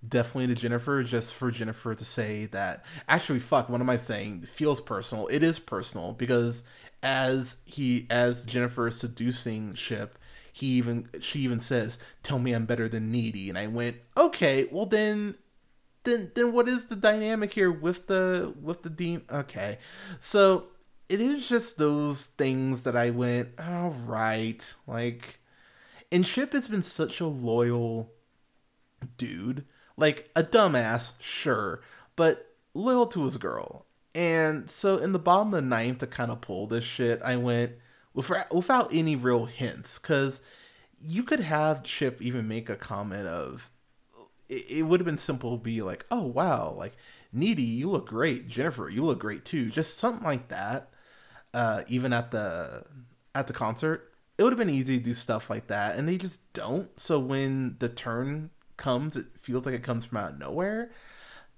A: definitely to Jennifer, just for Jennifer to say that. Actually, fuck, what am I saying? It feels personal. It is personal because as he, as Jennifer is seducing Chip he even, she even says, "Tell me I'm better than needy," and I went, "Okay, well then." Then, then what is the dynamic here with the with the dean? Okay, so it is just those things that I went, all right, like, and Chip has been such a loyal dude like a dumbass, sure, but loyal to his girl. And so in the bottom of the ninth to kind of pull this shit, I went without, without any real hints because you could have Chip even make a comment of it, it would have been simple to be like, oh wow, like Needy, you look great. Jennifer, you look great too. Just something like that. Uh, even at the at the concert, it would have been easy to do stuff like that, and they just don't. So when the turn comes, it feels like it comes from out of nowhere.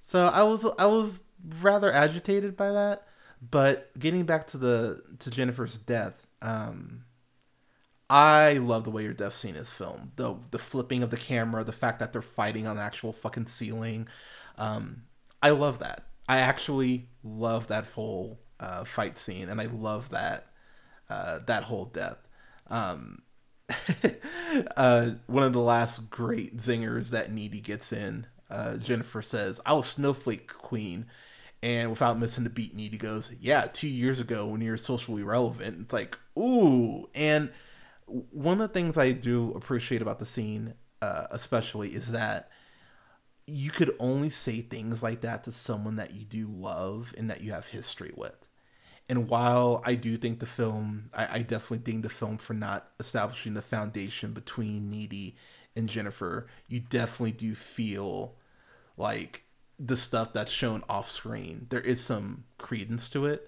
A: So I was I was rather agitated by that. But getting back to the to Jennifer's death, um, I love the way your death scene is filmed. The the flipping of the camera, the fact that they're fighting on the actual fucking ceiling. Um, I love that. I actually love that full uh, fight scene, and I love that uh, that whole death. Um, uh, one of the last great zingers that Needy gets in, uh, Jennifer says, "I was Snowflake Queen," and without missing a beat, Needy goes, "Yeah, two years ago when you're socially relevant." It's like, ooh, and one of the things I do appreciate about the scene, uh, especially, is that you could only say things like that to someone that you do love and that you have history with. And while I do think the film, I, I definitely think the film for not establishing the foundation between Needy and Jennifer, you definitely do feel like the stuff that's shown off screen, there is some credence to it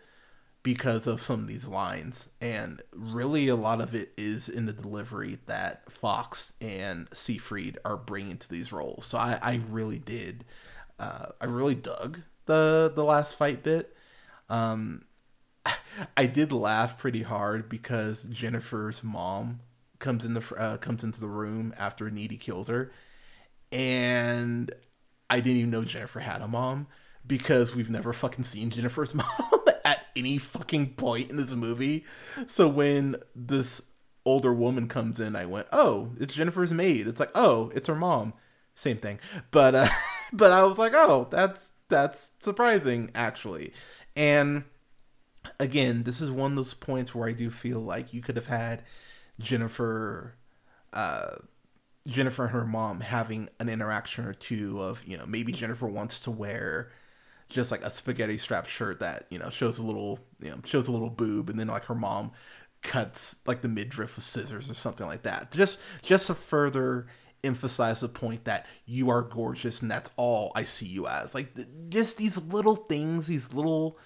A: because of some of these lines. And really, a lot of it is in the delivery that Fox and Seyfried are bringing to these roles. So I, I really did, uh, I really dug the the last fight bit. Um, I did laugh pretty hard because Jennifer's mom comes in the uh, comes into the room after Needy kills her, and I didn't even know Jennifer had a mom because we've never fucking seen Jennifer's mom at any fucking point in this movie. So when this older woman comes in, I went, "Oh, it's Jennifer's maid." It's like, "Oh, it's her mom." Same thing. But uh but I was like, "Oh, that's that's surprising actually." And again, this is one of those points where I do feel like you could have had Jennifer uh Jennifer and her mom having an interaction or two of, you know, maybe Jennifer wants to wear just like a spaghetti strap shirt that you know shows a little you know shows a little boob and then like her mom cuts like the midriff with scissors or something like that. Just just to further emphasize the point that you are gorgeous and that's all i see you as. Like just these little things these little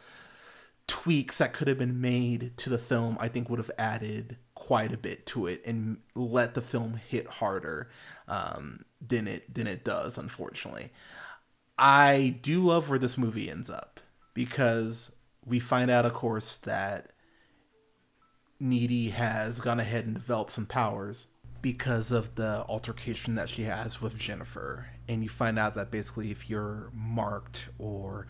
A: tweaks that could have been made to the film i think would have added quite a bit to it and let the film hit harder um, than it than it does unfortunately I do love where this movie ends up because we find out, of course, that Needy has gone ahead and developed some powers because of the altercation that she has with Jennifer. And you find out that basically, if you're marked or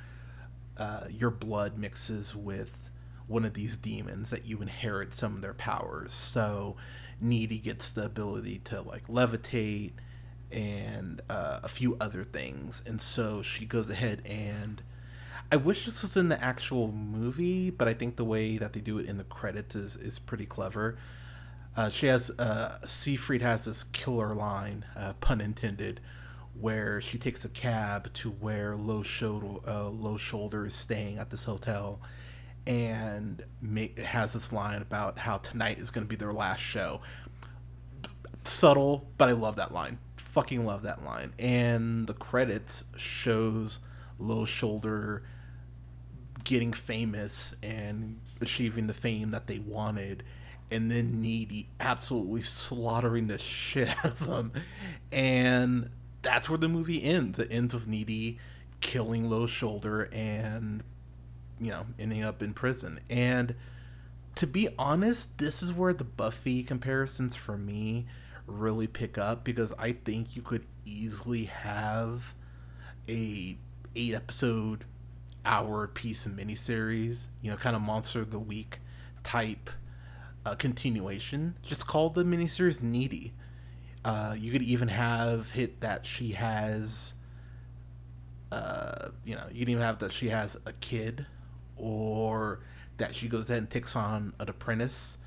A: uh, your blood mixes with one of these demons, that you inherit some of their powers. So, Needy gets the ability to like levitate and uh, a few other things. And so she goes ahead and I wish this was in the actual movie, but I think the way that they do it in the credits is is pretty clever. Uh, she has uh, Seyfried has this killer line, uh, pun intended, where she takes a cab to where Low Shoulder uh, Low Shoulder is staying at this hotel, and make, has this line about how tonight is going to be their last show. Subtle, but I love that line fucking love that line. And the credits shows Low Shoulder getting famous and achieving the fame that they wanted and then Needy absolutely slaughtering the shit out of them. And that's where the movie ends. It ends with Needy killing Low Shoulder and, you know, ending up in prison. And to be honest, this is where the Buffy comparisons for me really pick up because I think you could easily have a eight episode hour piece of miniseries, you know, kind of monster of the week type uh, continuation. Just call the miniseries Needy. Uh, you could even have hit that she has, uh, you know, you can even have that she has a kid, or that she goes ahead and takes on an apprentice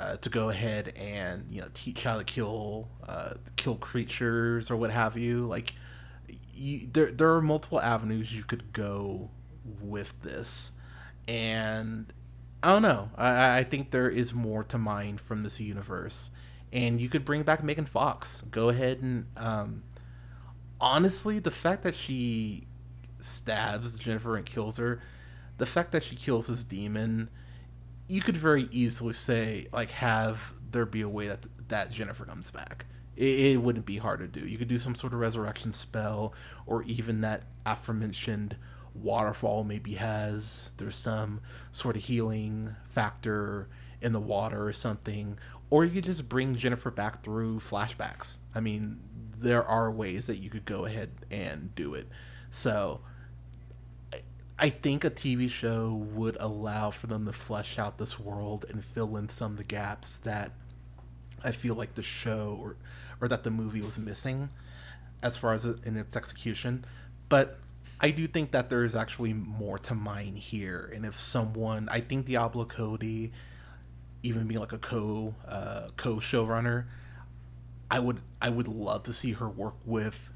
A: uh, to go ahead and you know teach how to kill uh, kill creatures or what have you. Like you, there there are multiple avenues you could go with this, and I don't know. I, I think there is more to mine from this universe, and you could bring back Megan Fox. Go ahead and um, honestly, the fact that she stabs Jennifer and kills her, the fact that she kills this demon you could very easily say like have there be a way that that Jennifer comes back. It, it wouldn't be hard to do. You could do some sort of resurrection spell, or even that aforementioned waterfall maybe has. There's some sort of healing factor in the water or something. Or you could just bring Jennifer back through flashbacks. I mean, there are ways that you could go ahead and do it. So I think a TV show would allow for them to flesh out this world and fill in some of the gaps that I feel like the show or or that the movie was missing as far as in its execution. But I do think that there is actually more to mine here, and if someone, I think Diablo Cody, even being like a co uh, co showrunner, I would I would love to see her work with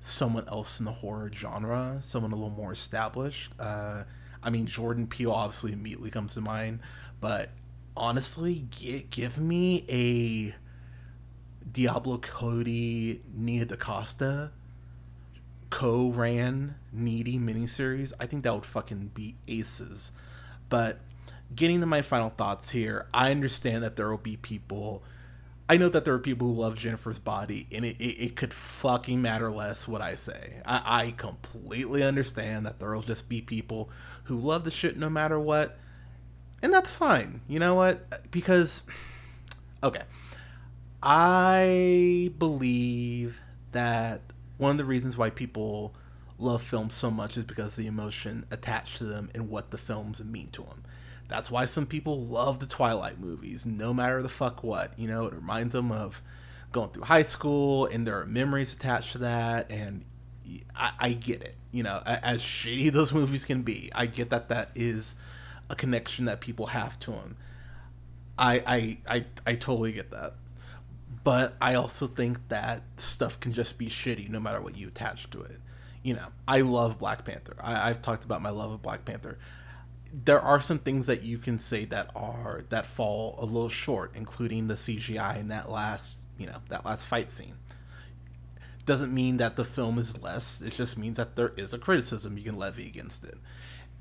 A: someone else in the horror genre, someone a little more established. Uh, I mean, Jordan Peele obviously immediately comes to mind, but honestly, give, give me a Diablo Cody Nia DaCosta co-ran Needy miniseries. I think that would fucking be aces. But getting to my final thoughts here, I understand that there will be people I know that there are people who love Jennifer's body, and it, it, it could fucking matter less what I say. I, I completely understand that there will just be people who love the shit no matter what, and that's fine. You know what? Because, okay, I believe that one of the reasons why people love films so much is because the emotion attached to them and what the films mean to them. That's why some people love the Twilight movies, no matter the fuck what. You know, it reminds them of going through high school, and there are memories attached to that. And I, I get it. You know, as shitty those movies can be, I get that that is a connection that people have to them. I, I, I, I totally get that. But I also think that stuff can just be shitty no matter what you attach to it. You know, I love Black Panther. I, I've talked about my love of Black Panther there are some things that you can say that are that fall a little short, including the CGI in that last you know that last fight scene. Doesn't mean that the film is less. It just means that there is a criticism you can levy against it.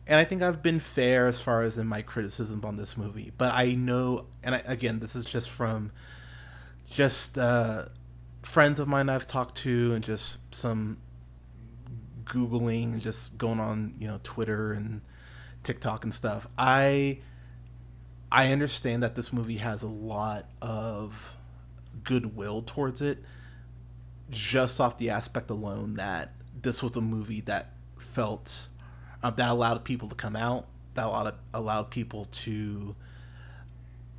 A: And I think I've been fair as far as in my criticism on this movie. But I know, and I, again, this is just from just uh, friends of mine I've talked to, and just some googling, and just going on you know Twitter and TikTok and stuff. I I understand that this movie has a lot of goodwill towards it, just off the aspect alone that this was a movie that felt uh, that allowed people to come out, that allowed allowed people to,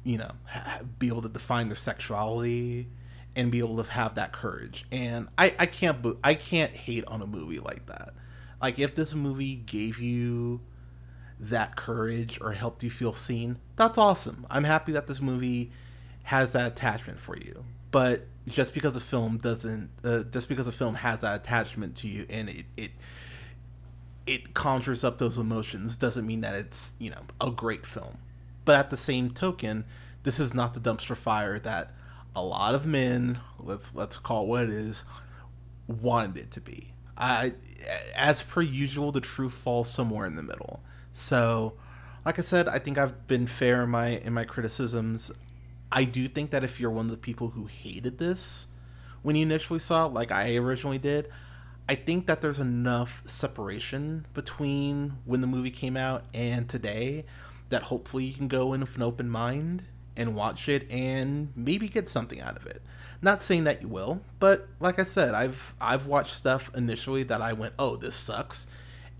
A: you know, ha- be able to define their sexuality and be able to have that courage. And I I can't I can't hate on a movie like that. Like if this movie gave you that courage or helped you feel seen, that's awesome. I'm happy that this movie has that attachment for you. But just because a film doesn't, uh, just because a film has that attachment to you and it, it it conjures up those emotions doesn't mean that it's you know a great film. But at the same token, this is not the dumpster fire that a lot of men, let's let's call it what it is, wanted it to be. I, as per usual, the truth falls somewhere in the middle. So, like I said, I think I've been fair in my in my criticisms. I do think that if you're one of the people who hated this when you initially saw it, like I originally did, I think that there's enough separation between when the movie came out and today that hopefully you can go in with an open mind and watch it and maybe get something out of it. Not saying that you will, but like I said, I've I've watched stuff initially that I went, "Oh, this sucks."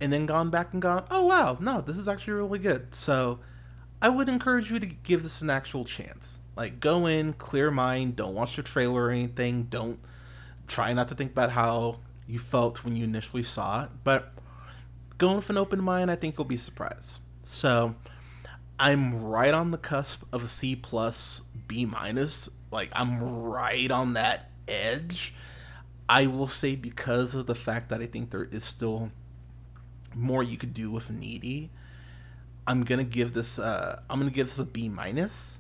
A: And then gone back and gone, oh wow, no, this is actually really good. So I would encourage you to give this an actual chance. Like go in, clear mind, don't watch the trailer or anything. Don't try not to think about how you felt when you initially saw it, but go with an open mind, I think you'll be surprised. So I'm right on the cusp of a C plus B minus. Like I'm right on that edge. I will say because of the fact that I think there is still more you could do with needy. I'm gonna give this. Uh, I'm gonna give this a B minus.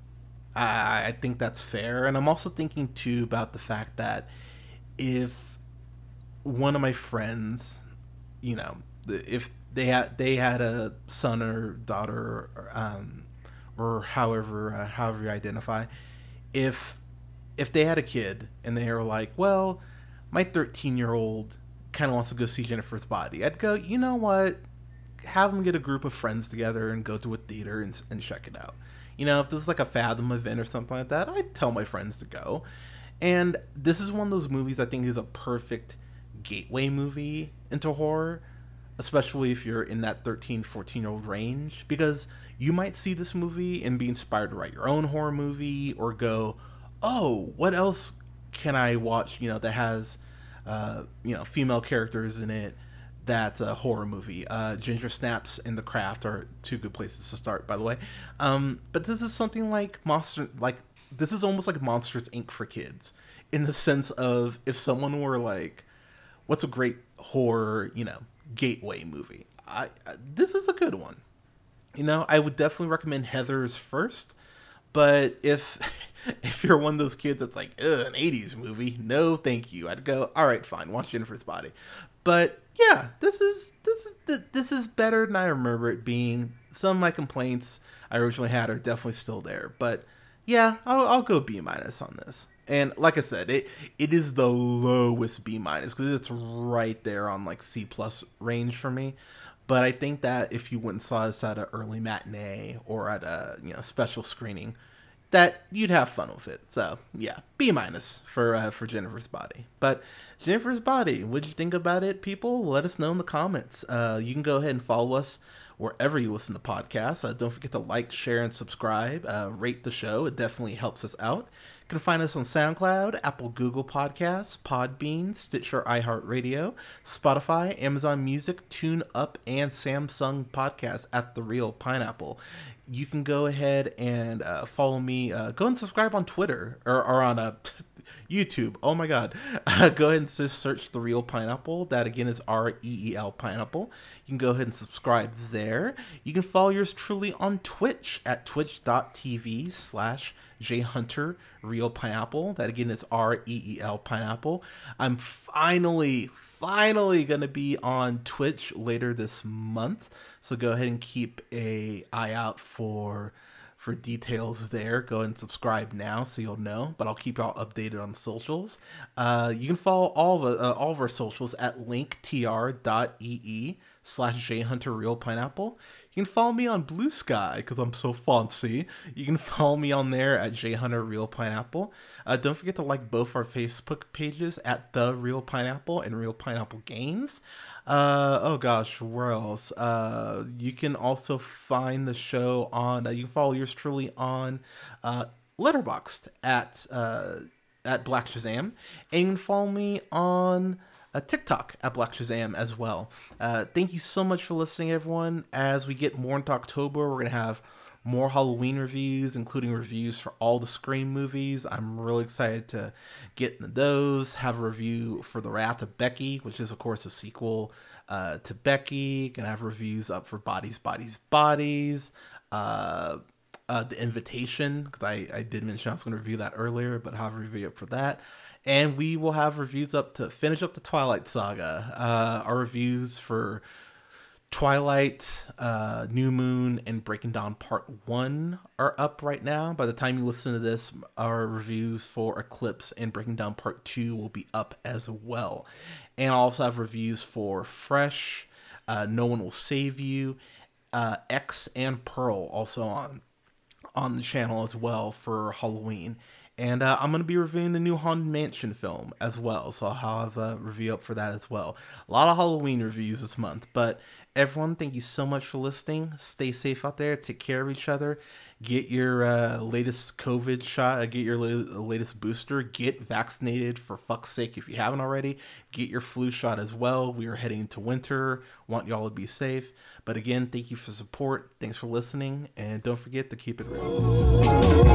A: I, I think that's fair, and I'm also thinking too about the fact that if one of my friends, you know, if they had they had a son or daughter, or, um, or however uh, however you identify, if if they had a kid and they were like, well, my 13 year old kind of wants to go see Jennifer's Body, I'd go, you know what? Have them get a group of friends together and go to a theater and, and check it out. You know, if this is like a Fathom event or something like that, I'd tell my friends to go. And this is one of those movies I think is a perfect gateway movie into horror, especially if you're in that 13, 14 year old range, because you might see this movie and be inspired to write your own horror movie or go, oh, what else can I watch, you know, that has, uh, you know, female characters in it that's a horror movie. Uh, Ginger Snaps and The Craft are two good places to start, by the way. Um, but this is something like Monster, like this is almost like Monsters Inc. for kids, in the sense of if someone were like, "What's a great horror, you know, gateway movie?" I, I this is a good one. You know, I would definitely recommend Heathers first, but if if you're one of those kids that's like, an 80s movie, no thank you. I'd go, all right, fine, watch Jennifer's Body. But yeah, this is this is this is better than I remember it being. Some of my complaints I originally had are definitely still there, but yeah, I'll, I'll go B minus on this. And like I said, it it is the lowest B minus because it's right there on like C plus range for me. But I think that if you went and saw this at an early matinee or at a you know special screening, that you'd have fun with it. So yeah, B minus for uh, for Jennifer's Body. But Jennifer's Body, what'd you think about it, people? Let us know in the comments. Uh, you can go ahead and follow us wherever you listen to podcasts. Uh, don't forget to like, share, and subscribe. Uh, rate the show; it definitely helps us out. You can find us on SoundCloud, Apple, Google Podcasts, Podbean, Stitcher, iHeartRadio, Spotify, Amazon Music, Tune Up, and Samsung Podcasts at the Reel Pineapple you can go ahead and uh, follow me. Uh, go and subscribe on Twitter or, or on uh, YouTube. Oh my God. Uh, go ahead and just search The Reel Pineapple. That again is R E E L Pineapple. You can go ahead and subscribe there. You can follow yours truly on Twitch at twitch.tv slash jhunter reel pineapple. That again is R E E L Pineapple. I'm finally, finally going to be on Twitch later this month. So go ahead and keep a eye out for for details there. Go and subscribe now so you'll know. But I'll keep y'all updated on socials. Uh, you can follow all of uh, all of our socials at linktr.ee slash jhunterreelpineapple. You can follow me on Blue Sky because I'm so fancy. You can follow me on there at jhunter reel pineapple. Uh, don't forget to like both our Facebook pages at the Reel Pineapple and Reel Pineapple Games. Uh, oh gosh, where else? Uh, you can also find the show on. Uh, you can follow yours truly on uh, Letterboxd at uh, at Black Shazam, and follow me on a uh, TikTok at Black Shazam as well. Uh, thank you so much for listening, everyone. As we get more into October, we're gonna have more Halloween reviews, including reviews for all the Scream movies. I'm really excited to get into those. Have a review for The Wrath of Becky, which is, of course, a sequel uh, to Becky. Gonna have reviews up for Bodies, Bodies, Bodies. Uh, uh, the Invitation, because I, I did mention I was going to review that earlier, but I'll have a review up for that. And we will have reviews up to finish up the Twilight Saga. Uh, our reviews for Twilight, uh, New Moon, and Breaking Dawn Part 1 are up right now. By the time you listen to this, our reviews for Eclipse and Breaking Dawn Part 2 will be up as well. And I also have reviews for Fresh, uh, No One Will Save You, uh, X, and Pearl also on on the channel as well for Halloween. And uh, I'm going to be reviewing the new Haunted Mansion film as well. So I'll have a review up for that as well. A lot of Halloween reviews this month. But everyone, thank you so much for listening. Stay safe out there. Take care of each other. Get your uh, latest COVID shot. Uh, get your la- latest booster. Get vaccinated for fuck's sake if you haven't already. Get your flu shot as well. We are heading into winter. Want y'all to be safe. But again, thank you for support. Thanks for listening. And don't forget to keep it real.